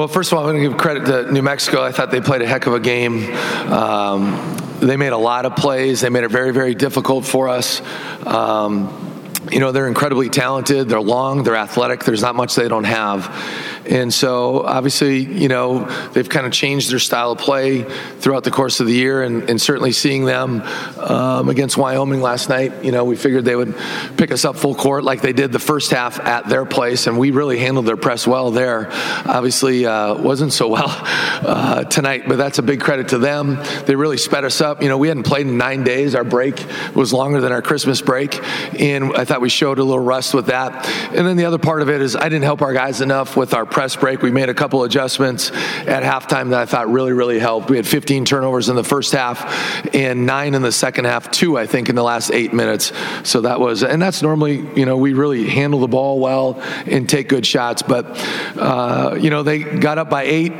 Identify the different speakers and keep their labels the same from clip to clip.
Speaker 1: Well, first of all, I'm going to give credit to New Mexico. I thought they played a heck of a game. Um, they made a lot of plays. They made it very, very difficult for us. Um, you know, they're incredibly talented. They're long. They're athletic. There's not much they don't have. And so, obviously, you know, they've kind of changed their style of play throughout the course of the year, and, and certainly seeing them um, against Wyoming last night, you know, we figured they would pick us up full court like they did the first half at their place, and we really handled their press well there. Obviously, uh, wasn't so well uh, tonight, but that's a big credit to them. They really sped us up. You know, we hadn't played in nine days. Our break was longer than our Christmas break, and I thought we showed a little rust with that. And then the other part of it is I didn't help our guys enough with our press break. We made a couple adjustments at halftime that I thought really, really helped. We had 15 turnovers in the first half and nine in the second half, two, I think, in the last eight minutes. So that was, and that's normally, you know, we really handle the ball well and take good shots. But, uh, you know, they got up by eight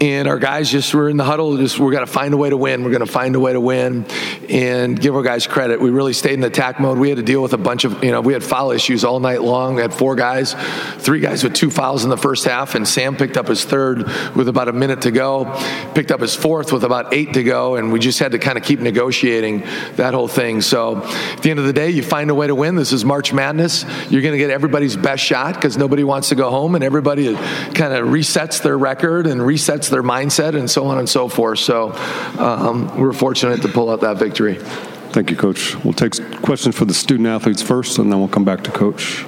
Speaker 1: and our guys just were in the huddle, just, we're going to find a way to win. We're going to find a way to win and give our guys credit. We really stayed in attack mode. We had to deal with a bunch of, you know, we had foul issues all night long. We had four guys, three guys with two fouls in the first half, and Sam picked up his third with about a minute to go, picked up his fourth with about eight to go, and we just had to kind of keep negotiating that whole thing. So at the end of the day, you find a way to win. This is March Madness. You're going to get everybody's best shot because nobody wants to go home, and everybody kind of resets their record and resets their mindset and so on and so forth. So um, we're fortunate to pull out that victory.
Speaker 2: Thank you, Coach. We'll take questions for the student athletes first, and then we'll come back to Coach.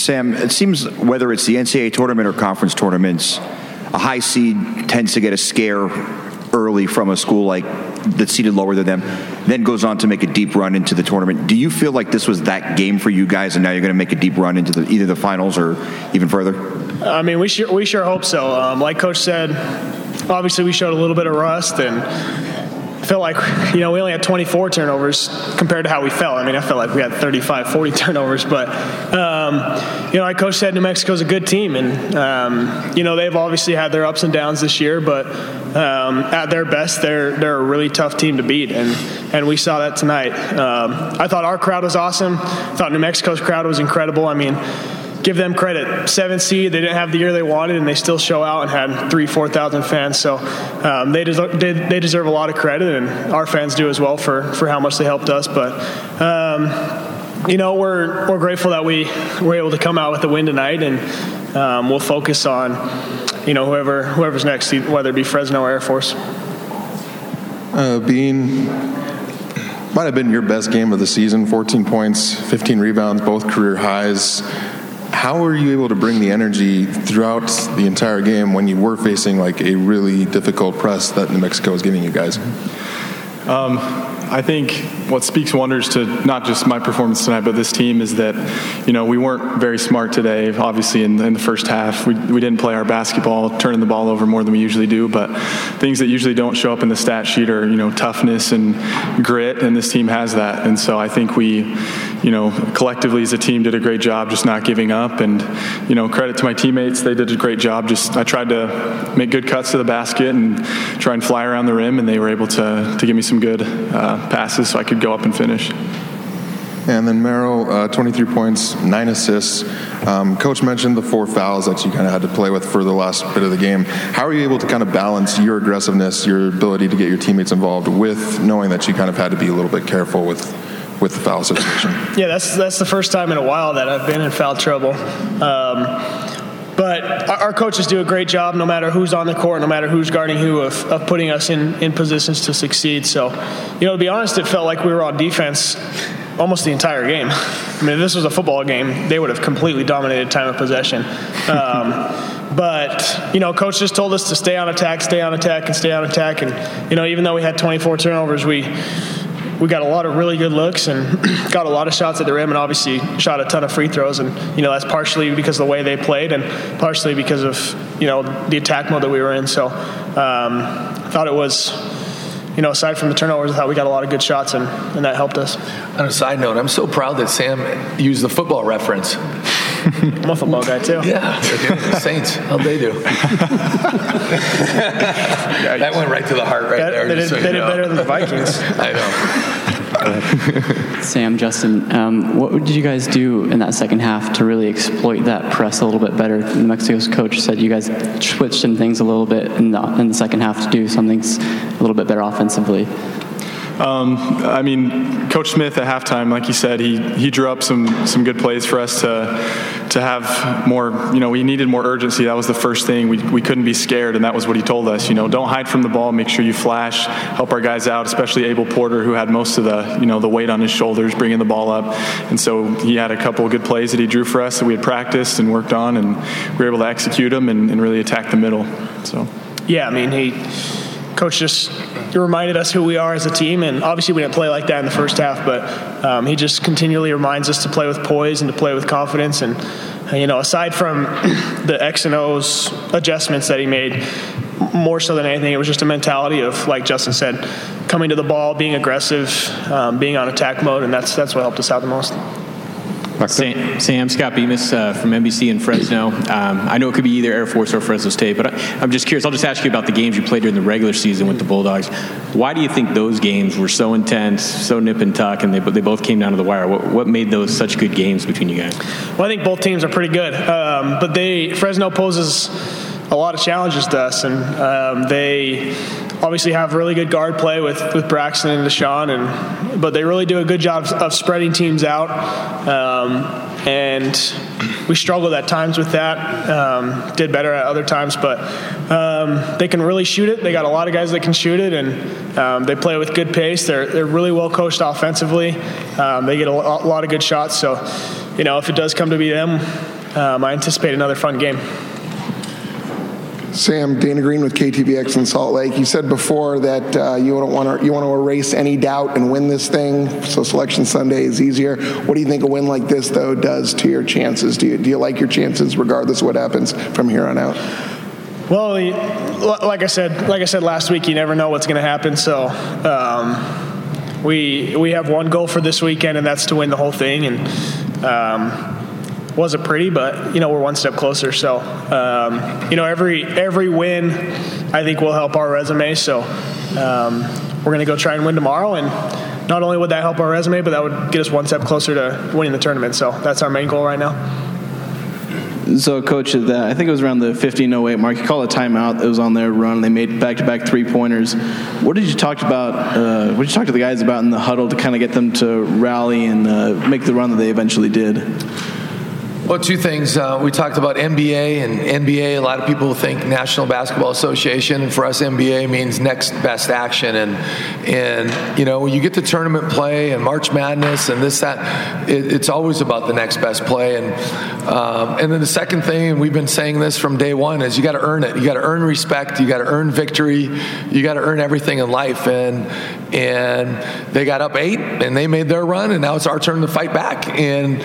Speaker 3: Sam, it seems whether it's the NCAA tournament or conference tournaments, a high seed tends to get a scare early from a school like that's seated lower than them, then goes on to make a deep run into the tournament. Do you feel like this was that game for you guys, and now you're going to make a deep run into the, either the finals or even further?
Speaker 4: I mean, we sure, we sure hope so. Um, like Coach said, obviously we showed a little bit of rust and felt like, you know, we only had 24 turnovers compared to how we felt. I mean, I felt like we had 35, 40 turnovers. But, um, you know, like Coach said, New Mexico's a good team. And, um, you know, they've obviously had their ups and downs this year. But um, at their best, they're, they're a really tough team to beat. And, and we saw that tonight. Um, I thought our crowd was awesome. I thought New Mexico's crowd was incredible. I mean, give them credit. Seven seed, they didn't have the year they wanted, and they still show out and had three, four thousand fans. So um, they, deserve, they, they, deserve a lot of credit, and our fans do as well for for how much they helped us. But um, you know, we're we're grateful that we were able to come out with a win tonight, and um, we'll focus on you know whoever whoever's next, whether it be Fresno or Air Force.
Speaker 5: Uh, might have been your best game of the season 14 points 15 rebounds both career highs how were you able to bring the energy throughout the entire game when you were facing like a really difficult press that New Mexico was giving you guys?
Speaker 6: Um, I think what speaks wonders to not just my performance tonight, but this team is that, you know, we weren't very smart today. Obviously, in, in the first half, we, we didn't play our basketball, turning the ball over more than we usually do. But things that usually don't show up in the stat sheet are, you know, toughness and grit, and this team has that. And so I think we, you know, collectively as a team did a great job just not giving up. And, you know, credit to my teammates, they did a great job. Just I tried to make good cuts to the basket and try and fly around the rim, and they were able to to give me some good. Uh, passes so I could go up and finish.
Speaker 5: And then Merrill, uh, 23 points, nine assists. Um, Coach mentioned the four fouls that you kind of had to play with for the last bit of the game. How are you able to kind of balance your aggressiveness, your ability to get your teammates involved, with knowing that you kind of had to be a little bit careful with with the foul situation?
Speaker 4: Yeah, that's that's the first time in a while that I've been in foul trouble. Um, but our coaches do a great job, no matter who's on the court, no matter who's guarding who, of, of putting us in, in positions to succeed. So, you know, to be honest, it felt like we were on defense almost the entire game. I mean, if this was a football game, they would have completely dominated time of possession. Um, but, you know, coach just told us to stay on attack, stay on attack, and stay on attack. And, you know, even though we had 24 turnovers, we we got a lot of really good looks and got a lot of shots at the rim and obviously shot a ton of free throws and you know that's partially because of the way they played and partially because of you know the attack mode that we were in so um, I thought it was you know, aside from the turnovers, I thought we got a lot of good shots, and, and that helped us.
Speaker 1: On a side note, I'm so proud that Sam used the football reference.
Speaker 4: I'm a football guy too.
Speaker 1: Yeah, the Saints. How'd they do? that went right to the heart right
Speaker 4: that,
Speaker 1: there.
Speaker 4: They did,
Speaker 1: so
Speaker 4: they did better than the Vikings.
Speaker 1: I know.
Speaker 7: Sam, Justin, um, what did you guys do in that second half to really exploit that press a little bit better? New Mexico's coach said you guys switched some things a little bit in the, in the second half to do some things a little bit better offensively.
Speaker 6: Um, I mean, Coach Smith at halftime, like he said, he he drew up some some good plays for us to to have more. You know, we needed more urgency. That was the first thing. We we couldn't be scared, and that was what he told us. You know, don't hide from the ball. Make sure you flash. Help our guys out, especially Abel Porter, who had most of the you know the weight on his shoulders, bringing the ball up. And so he had a couple good plays that he drew for us that we had practiced and worked on, and we were able to execute them and, and really attack the middle. So.
Speaker 4: Yeah, I mean, he coach just reminded us who we are as a team, and obviously we didn't play like that in the first half, but um, he just continually reminds us to play with poise and to play with confidence. And you know, aside from the X and O's adjustments that he made, more so than anything, it was just a mentality of, like Justin said, coming to the ball, being aggressive, um, being on attack mode, and that's that's what helped us out the most.
Speaker 8: Sam, Sam, Scott Bemis uh, from NBC in Fresno. Um, I know it could be either Air Force or Fresno State, but I, am just curious. I'll just ask you about the games you played during the regular season with the Bulldogs. Why do you think those games were so intense, so nip and tuck, and they, they both came down to the wire? What, what made those such good games between you guys?
Speaker 4: Well, I think both teams are pretty good, um, but they Fresno poses a lot of challenges to us, and um, they obviously have really good guard play with, with Braxton and Deshon, and but they really do a good job of spreading teams out. Um, and we struggled at times with that. Um, did better at other times, but um, they can really shoot it. They got a lot of guys that can shoot it, and um, they play with good pace. They're they're really well coached offensively. Um, they get a lot of good shots. So, you know, if it does come to be them, um, I anticipate another fun game.
Speaker 9: Sam, Dana Green with KTVX in Salt Lake. You said before that uh, you don't want to you want to erase any doubt and win this thing, so Selection Sunday is easier. What do you think a win like this though does to your chances? Do you do you like your chances regardless of what happens from here on out?
Speaker 4: Well, like I said, like I said last week, you never know what's going to happen. So. Um, we we have one goal for this weekend, and that's to win the whole thing. And um, wasn't pretty, but you know we're one step closer. So um, you know every every win, I think will help our resume. So um, we're going to go try and win tomorrow, and not only would that help our resume, but that would get us one step closer to winning the tournament. So that's our main goal right now.
Speaker 10: So, coach, that I think it was around the 1508 mark. You called a timeout. It was on their run. They made back-to-back three pointers. What did you talk about? Uh, what did you talk to the guys about in the huddle to kind of get them to rally and uh, make the run that they eventually did?
Speaker 1: Well, two things. Uh, we talked about NBA and NBA. A lot of people think National Basketball Association, and for us, NBA means next best action. And and you know, when you get to tournament play and March Madness and this that, it, it's always about the next best play. And um, and then the second thing, and we've been saying this from day one, is you got to earn it. You got to earn respect. You got to earn victory. You got to earn everything in life. And and they got up eight, and they made their run, and now it's our turn to fight back. And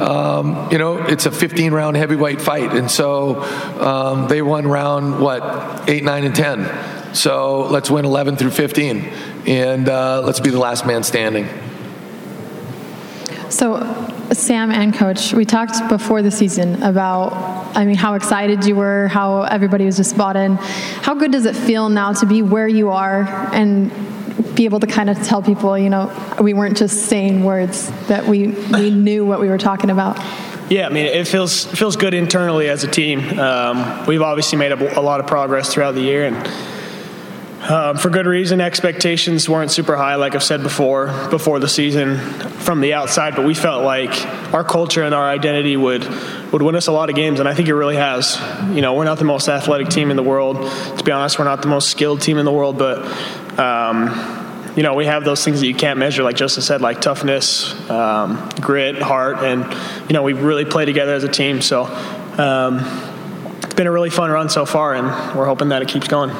Speaker 1: um, you know, it's a 15 round heavyweight fight. And so um, they won round, what, 8, 9, and 10. So let's win 11 through 15. And uh, let's be the last man standing.
Speaker 11: So, Sam and Coach, we talked before the season about, I mean, how excited you were, how everybody was just bought in. How good does it feel now to be where you are and be able to kind of tell people, you know, we weren't just saying words, that we, we knew what we were talking about.
Speaker 4: Yeah, I mean, it feels feels good internally as a team. Um, we've obviously made a, a, lot of progress throughout the year, and um, for good reason. Expectations weren't super high, like I've said before, before the season from the outside. But we felt like our culture and our identity would would win us a lot of games, and I think it really has. You know, we're not the most athletic team in the world. To be honest, we're not the most skilled team in the world, but um, you know, we have those things that you can't measure, like Justin said, like toughness, um, grit, heart, and you know, we really play together as a team. So um, it's been a really fun run so far, and we're hoping that it keeps going.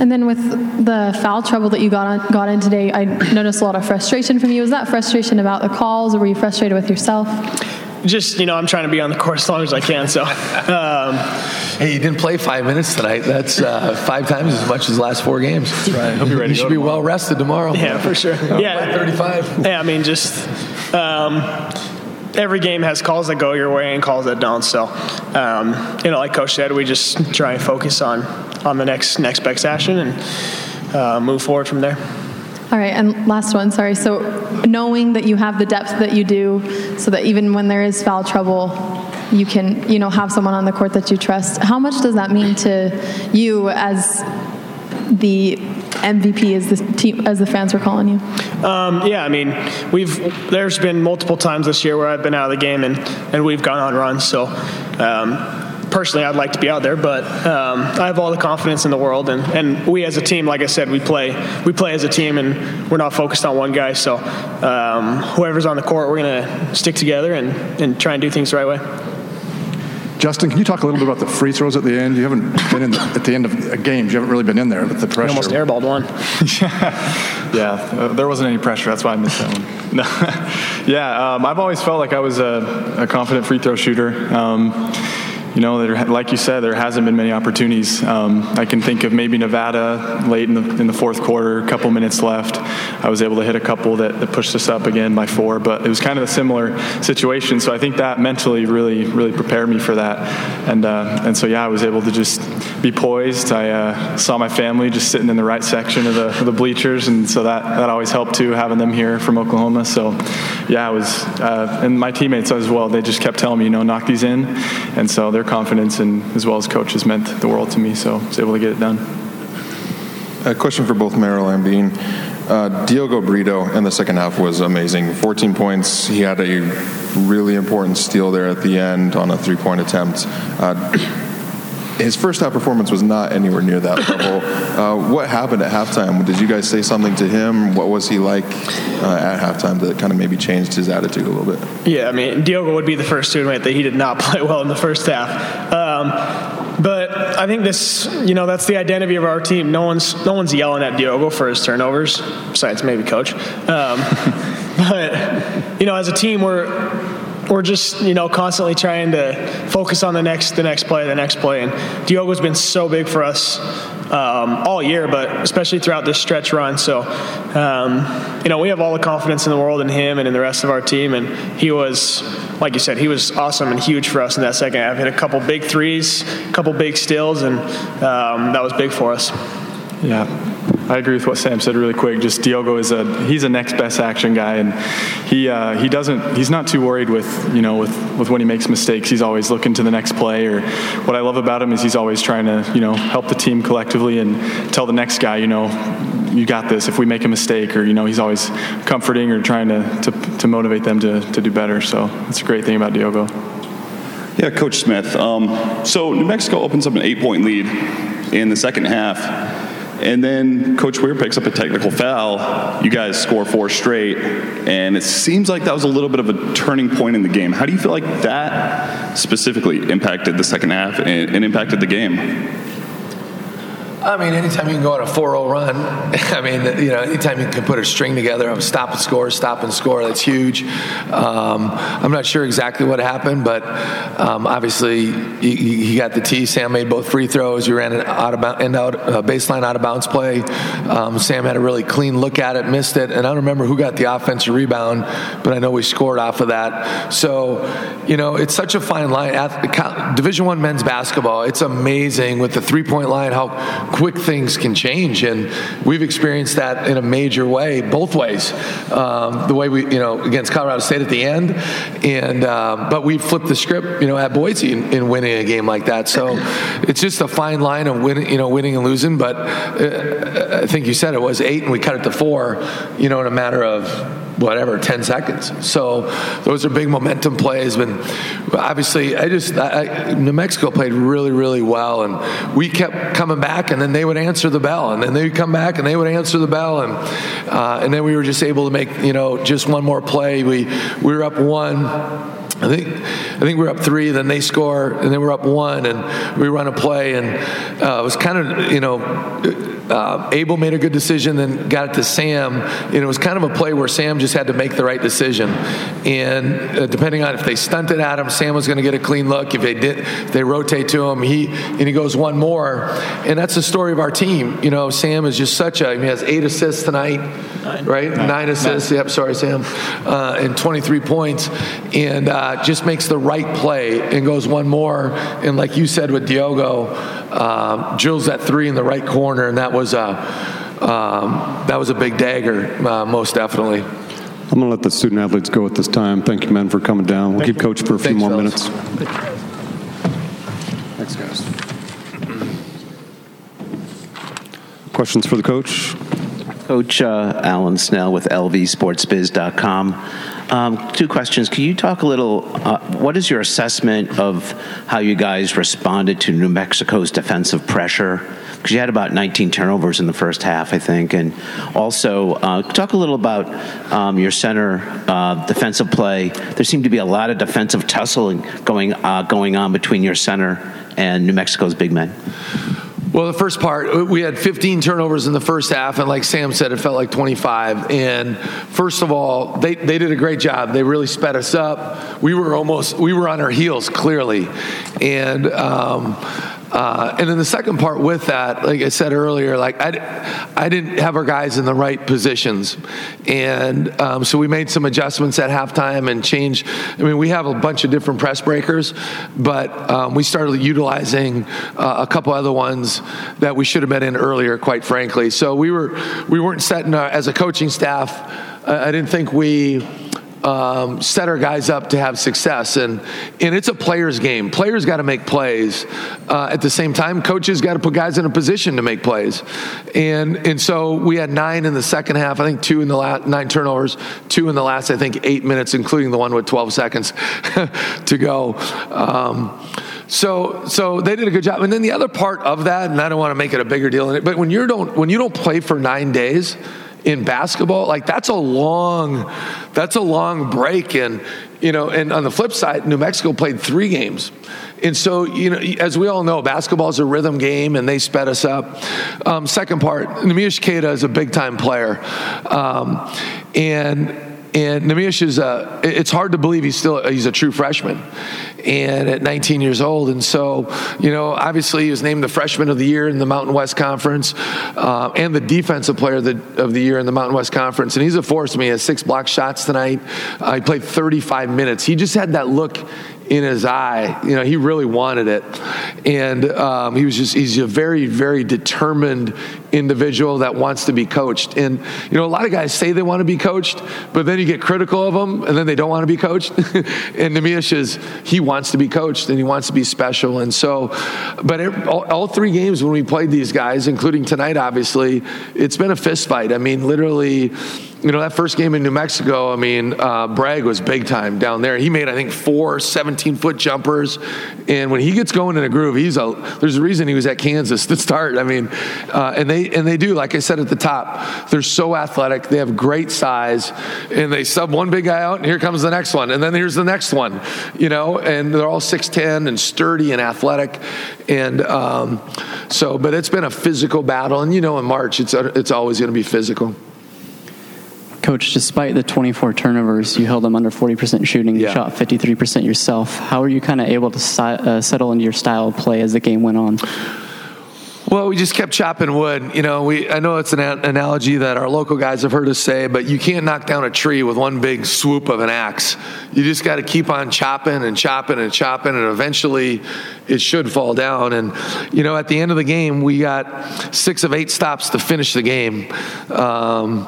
Speaker 11: And then with the foul trouble that you got on, got in today, I noticed a lot of frustration from you. Was that frustration about the calls, or were you frustrated with yourself?
Speaker 4: just you know, I'm trying to be on the court as long as I can. So, um,
Speaker 1: hey, you didn't play five minutes tonight. That's uh, five times as much as the last four games.
Speaker 6: That's right. He'll be ready.
Speaker 1: You should be well rested tomorrow.
Speaker 4: Yeah, for sure. yeah,
Speaker 1: 35.
Speaker 4: Yeah, I mean, just um, every game has calls that go your way and calls that don't. So, um, you know, like Coach said, we just try and focus on on the next next best action and uh, move forward from there.
Speaker 11: All right, and last one, sorry. So, knowing that you have the depth that you do, so that even when there is foul trouble, you can, you know, have someone on the court that you trust. How much does that mean to you as the MVP, as the team, as the fans were calling you?
Speaker 4: Um, yeah, I mean, we've there's been multiple times this year where I've been out of the game and and we've gone on runs. So. Um, personally, I'd like to be out there, but um, I have all the confidence in the world, and, and we as a team, like I said, we play we play as a team, and we're not focused on one guy. So um, whoever's on the court, we're gonna stick together and, and try and do things the right way.
Speaker 12: Justin, can you talk a little bit about the free throws at the end? You haven't been in the, at the end of games. You haven't really been in there with the pressure.
Speaker 4: We almost airballed one.
Speaker 6: yeah, uh, there wasn't any pressure. That's why I missed that one. No. yeah, um, I've always felt like I was a, a confident free throw shooter. Um, you know, there, like you said, there hasn't been many opportunities. Um, I can think of maybe Nevada late in the, in the fourth quarter, a couple minutes left. I was able to hit a couple that, that pushed us up again by four, but it was kind of a similar situation. So I think that mentally really, really prepared me for that. And, uh, and so, yeah, I was able to just be poised. I uh, saw my family just sitting in the right section of the, of the bleachers, and so that, that always helped too, having them here from Oklahoma. So, yeah, it was, uh, and my teammates as well, they just kept telling me, you know, knock these in. And so their confidence and as well as coaches meant the world to me. So I was able to get it done.
Speaker 5: A question for both Merrill and Bean. Uh, Diogo Brito in the second half was amazing. 14 points. He had a really important steal there at the end on a three point attempt. Uh, his first half performance was not anywhere near that level. Uh, what happened at halftime? Did you guys say something to him? What was he like uh, at halftime that kind of maybe changed his attitude a little bit?
Speaker 4: Yeah, I mean, Diogo would be the first to admit that he did not play well in the first half. Um, but I think this, you know, that's the identity of our team. No one's no one's yelling at Diogo for his turnovers, besides maybe coach. Um, but you know, as a team, we're we're just you know constantly trying to focus on the next the next play the next play. And Diogo's been so big for us um, all year but especially throughout this stretch run. So um, you know we have all the confidence in the world in him and in the rest of our team. And he was like you said he was awesome and huge for us in that second half. Hit a couple big threes a couple big stills and um, that was big for us.
Speaker 6: Yeah I agree with what Sam said really quick. Just Diogo is a he's a next best action guy, and he uh, he doesn't he's not too worried with you know with with when he makes mistakes. He's always looking to the next play. Or what I love about him is he's always trying to you know help the team collectively and tell the next guy you know you got this if we make a mistake or you know he's always comforting or trying to to, to motivate them to to do better. So that's a great thing about Diogo.
Speaker 13: Yeah, Coach Smith. Um, so New Mexico opens up an eight-point lead in the second half. And then Coach Weir picks up a technical foul. You guys score four straight. And it seems like that was a little bit of a turning point in the game. How do you feel like that specifically impacted the second half and, and impacted the game?
Speaker 1: I mean, anytime you can go on a 4-0 run, I mean, you know, anytime you can put a string together of stop and score, stop and score, that's huge. Um, I'm not sure exactly what happened, but um, obviously he, got the tee. Sam made both free throws. You ran an out of bound, end out uh, baseline out of bounds play. Um, Sam had a really clean look at it, missed it, and I don't remember who got the offensive rebound, but I know we scored off of that. So, you know, it's such a fine line. Division One men's basketball, it's amazing with the three point line how quick things can change, and we've experienced that in a major way, both ways. Um, the way we, you know, against Colorado State at the end, and um, but we flipped the script, you know, at Boise in, in, winning a game like that. So it's just a fine line of winning, you know, winning and losing. But uh, I think you said it was eight, and we cut it to four, you know, in a matter of whatever 10 seconds. So those are big momentum plays but obviously i just I, new mexico played really really well and we kept coming back and then they would answer the bell and then they would come back and they would answer the bell and uh, and then we were just able to make you know just one more play. We we were up one I think I think we're up three, then they score, and then we're up one, and we run a play, and uh, it was kind of you know uh, Abel made a good decision, then got it to Sam, and it was kind of a play where Sam just had to make the right decision, and uh, depending on if they stunted at him, Sam was going to get a clean look. If they did, if they rotate to him, he and he goes one more, and that's the story of our team. You know, Sam is just such a he has eight assists tonight, Nine. right? Nine, Nine assists. Nine. Yep, sorry, Sam, uh, and 23 points, and uh, uh, just makes the right play and goes one more. And like you said with Diogo, uh, drills that three in the right corner, and that was a um, that was a big dagger, uh, most definitely.
Speaker 2: I'm going to let the student athletes go at this time. Thank you, men, for coming down. We'll keep coach for a few
Speaker 1: Thanks,
Speaker 2: more
Speaker 1: fellas.
Speaker 2: minutes. Thanks, guys. Questions for the coach?
Speaker 14: Coach uh, Alan Snel with LVSportsBiz.com. Um, two questions. Can you talk a little? Uh, what is your assessment of how you guys responded to New Mexico's defensive pressure? Because you had about 19 turnovers in the first half, I think. And also, uh, talk a little about um, your center uh, defensive play. There seemed to be a lot of defensive tussling going uh, going on between your center and New Mexico's big men.
Speaker 1: Well, the first part, we had 15 turnovers in the first half, and like Sam said, it felt like 25. And first of all, they, they did a great job. They really sped us up. We were almost, we were on our heels, clearly. And, um, uh, and then the second part with that, like I said earlier, like I, I didn't have our guys in the right positions, and um, so we made some adjustments at halftime and changed. I mean, we have a bunch of different press breakers, but um, we started utilizing uh, a couple other ones that we should have been in earlier, quite frankly. So we were we weren't setting our, as a coaching staff. I I didn't think we um, set our guys up to have success. And, and it's a player's game. Players got to make plays. Uh, at the same time, coaches got to put guys in a position to make plays. And, and so we had nine in the second half, I think two in the last, nine turnovers, two in the last, I think, eight minutes, including the one with 12 seconds to go. Um, so, so they did a good job. And then the other part of that, and I don't want to make it a bigger deal but when you don't, when you don't play for nine days, in basketball like that's a long that's a long break. And you know and on the flip side new mexico played three games. And so you know as we all know basketball is a rhythm game and they sped us up. Um, second part Neemias Queta is a big time player. Um, and and Neemias is a, it's hard to believe he's still, he's a true freshman and at 19 years old. And so, you know, obviously he was named the freshman of the year in the Mountain West Conference uh, and the defensive player of the, of the year in the Mountain West Conference. And he's a force to me. He has six block shots tonight. Uh, he played 35 minutes. He just had that look in his eye. You know, he really wanted it. And um, he was just, he's a very, very determined individual that wants to be coached. And, you know, a lot of guys say they want to be coached, but then you get critical of them and then they don't want to be coached. and Neemias is, he wants to be coached and he wants to be special. And so, but it, all, all three games when we played these guys, including tonight, obviously, it's been a fist fight. I mean, literally, you know, that first game in New Mexico, I mean, uh, Bragg was big time down there. He made, I think, four 17 foot jumpers. And when he gets going in a groove, he's a, there's a reason he was at Kansas to start. I mean, uh, and they, and they do, like I said at the top, they're so athletic. They have great size and they sub one big guy out and here comes the next one. And then here's the next one, you know, and they're all 6'10 and sturdy and athletic. And um, so, but it's been a physical battle. And, you know, in March, it's, it's always going to be physical.
Speaker 7: Coach, despite the 24 turnovers, you held them under 40% shooting. You
Speaker 1: Yeah.
Speaker 7: shot 53% yourself. How were you kind of able to si- uh, settle into your style of play as the game went on?
Speaker 1: Well, we just kept chopping wood. You know, we I know it's an a- analogy that our local guys have heard us say, but you can't knock down a tree with one big swoop of an axe. You just got to keep on chopping and chopping and chopping, and eventually it should fall down. And you know, at the end of the game, we got six of eight stops to finish the game. Um,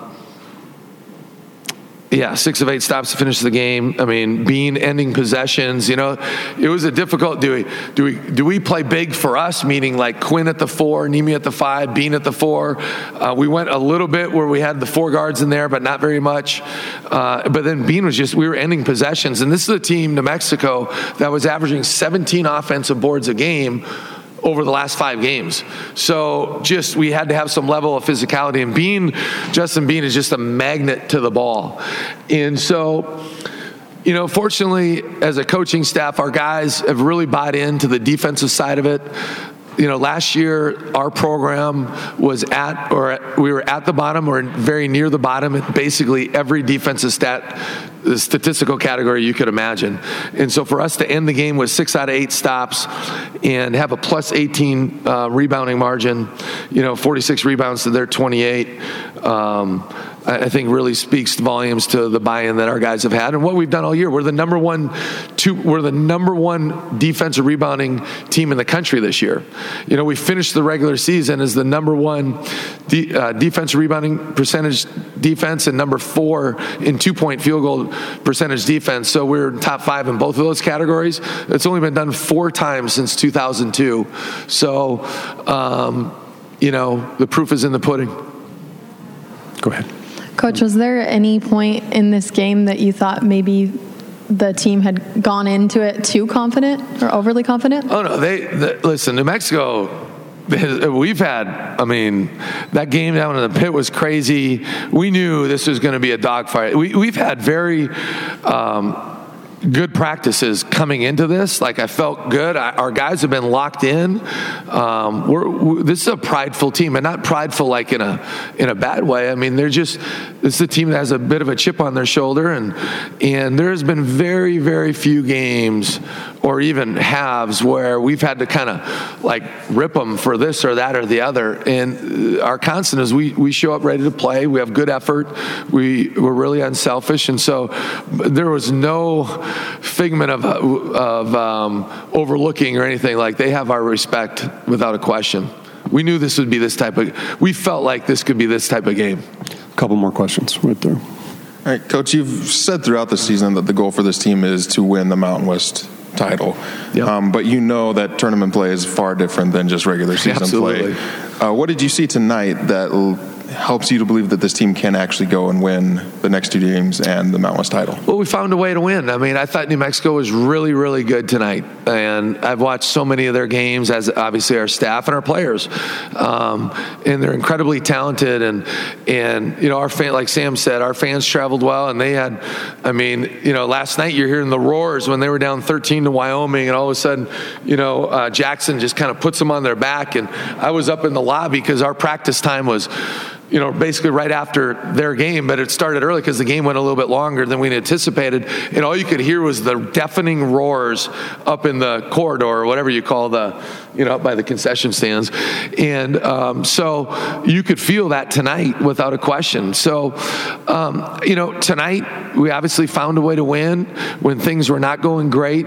Speaker 1: yeah, six of eight stops to finish the game. I mean, Bean ending possessions. You know, it was a difficult. Do we do we do we play big for us? Meaning like Quinn at the four, Nemi at the five, Bean at the four. Uh, we went a little bit where we had the four guards in there, but not very much. Uh, but then Bean was just we were ending possessions, and this is a team, New Mexico, that was averaging 17 offensive boards a game over the last five games. So just we had to have some level of physicality. And Bean, Justin Bean is just a magnet to the ball. And so, you know, fortunately, as a coaching staff, our guys have really bought into the defensive side of it. You know, last year our program was at, or we were at the bottom or very near the bottom in basically every defensive stat, the statistical category you could imagine. And so for us to end the game with six out of eight stops and have a plus 18 uh, rebounding margin, you know, 46 rebounds to their 28. Um, I think really speaks volumes to the buy-in that our guys have had and what we've done all year. We're the number one, two, we're the number one defensive rebounding team in the country this year. You know, we finished the regular season as the number one de- uh, defensive rebounding percentage defense and number four in two-point field goal percentage defense. So we're top five in both of those categories. It's only been done four times since 2002. So, um, you know, the proof is in the pudding.
Speaker 2: Go ahead.
Speaker 11: Coach, was there any point in this game that you thought maybe the team had gone into it too confident or overly confident?
Speaker 1: Oh no, they, they listen. New Mexico we've had i mean that game down in the pit was crazy we knew this was going to be a dogfight we, we've had very um, good practices coming into this. Like I felt good. I, our guys have been locked in. Um, we're, we, this is a prideful team, and not prideful like in a in a bad way. I mean, they're just this is a team that has a bit of a chip on their shoulder, and and there has been very very few games or even halves where we've had to kind of like rip them for this or that or the other. And our constant is we we show up ready to play. We have good effort. We we're really unselfish, and so there was no figment of, of um, overlooking or anything. Like they have our respect without a question. We knew this would be this type of. We felt like this could be this type of game.
Speaker 2: A couple more questions right there.
Speaker 5: All right, Coach, you've said throughout the season that the goal for this team is to win the Mountain West title. Yep. Um, but you know that tournament play is far different than just regular season
Speaker 1: Absolutely.
Speaker 5: play. Uh, what did you see tonight that helps you to believe that this team can actually go and win the next two games and the Mountain West title?
Speaker 1: Well, we found a way to win. I mean, I thought New Mexico was really, really good tonight, and I've watched so many of their games as obviously our staff and our players, um, and they're incredibly talented. And and you know, our fan, like Sam said, our fans traveled well, and they had, I mean, you know, last night you're hearing the roars when they were down 13 to Wyoming, and all of a sudden, you know, uh, Jackson just kind of puts them on their back, and I was up in the lobby because our practice time was you know, basically right after their game, but it started early because the game went a little bit longer than we anticipated. And all you could hear was the deafening roars up in the corridor, or whatever you call the, you know, by the concession stands. And um, so you could feel that tonight without a question. So, um, you know, tonight we obviously found a way to win when things were not going great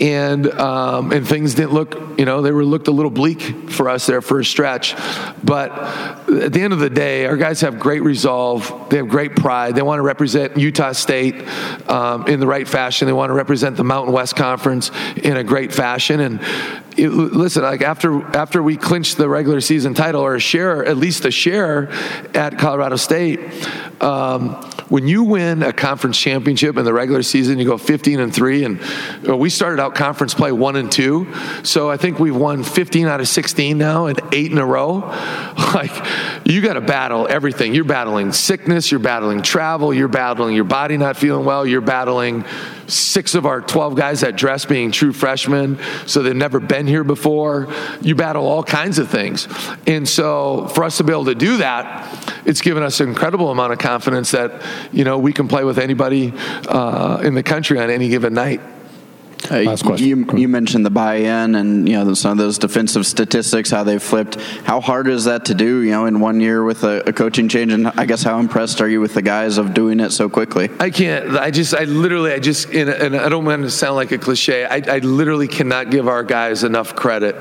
Speaker 1: and um, and things didn't look, you know, they were looked a little bleak for us there for a stretch. But at the end of the day, our guys have great resolve. They have great pride. They want to represent Utah State um, in the right fashion. They want to represent the Mountain West Conference in a great fashion. And it, listen, like after after we clinched the regular season title or a share, at least a share at Colorado State. Um, when you win a conference championship in the regular season, you go 15 and three, and we started out conference play one and two. So I think we've won 15 out of 16 now, and eight in a row. Like you got to battle everything. You're battling sickness. You're battling travel. You're battling your body not feeling well. You're battling six of our 12 guys that dress being true freshmen, so they've never been here before. You battle all kinds of things. And so for us to be able to do that, it's given us an incredible amount of confidence that, you know, we can play with anybody uh, in the country on any given night.
Speaker 10: Uh, Last question. You, you, mentioned the buy-in and you know some of those defensive statistics, how they've flipped. How hard is that to do? You know, in one year with a, a, coaching change, and I guess how impressed are you with the guys of doing it so quickly?
Speaker 1: I can't. I just, I literally, I just, and, I don't want to sound like a cliche. I, I literally cannot give our guys enough credit.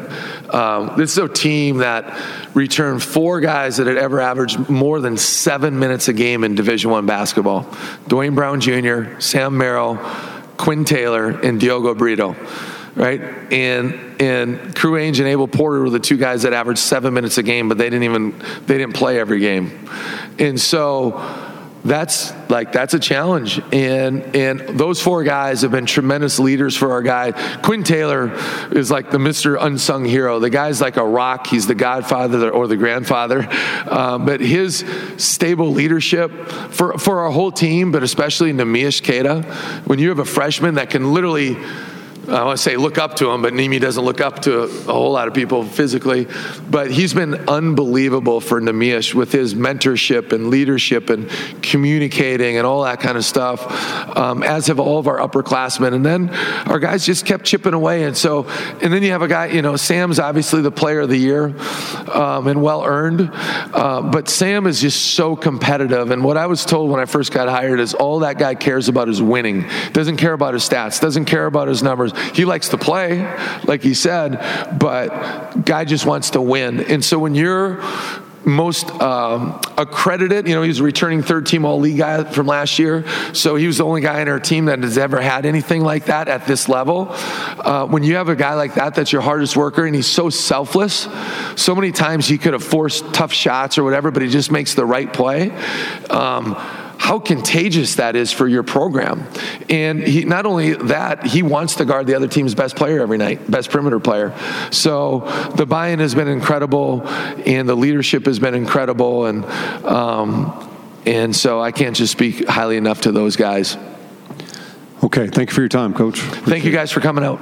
Speaker 1: Um, this is a team that returned four guys that had ever averaged more than seven minutes a game in Division One basketball: Dwayne Brown Jr., Sam Merrill. Quinn Taylor and Diogo Brito, right? And and Crew Ainge and Abel Porter were the two guys that averaged seven minutes a game, but they didn't even they didn't play every game, and so that's like that's a challenge. And and those four guys have been tremendous leaders for our guy. Quinn taylor is like the mr unsung hero. The guy's like a rock. He's the godfather or the grandfather. Um, but his stable leadership for for our whole team but especially Neemias Queta when you have a freshman that can literally I want to say look up to him, but Nimi doesn't look up to a, whole lot of people physically. But he's been unbelievable for Neemias with his mentorship and leadership and communicating and all that kind of stuff, um, as have all of our upperclassmen. And then our guys just kept chipping away. And so, and then you have a guy, you know, Sam's obviously the player of the year um, and well earned. Uh, but Sam is just so competitive. And what I was told when I first got hired is all that guy cares about is winning. Doesn't care about his stats, doesn't care about his numbers. He likes to play, like he said, but guy just wants to win. And so when you're most um, accredited. You know, he was a returning third team All League guy from last year. So he was the only guy in our team that has ever had anything like that at this level. Uh, when you have a guy like that, that's your hardest worker, and he's so selfless. So many times he could have forced tough shots or whatever, but he just makes the right play. Um, how contagious that is for your program. And he, not only that, he wants to guard the other team's best player every night, best perimeter player. So the buy-in has been incredible, and the leadership has been incredible, and um, and so I can't just speak highly enough to those guys.
Speaker 2: Okay, thank you for your time, Coach.
Speaker 1: Thank you guys for coming out.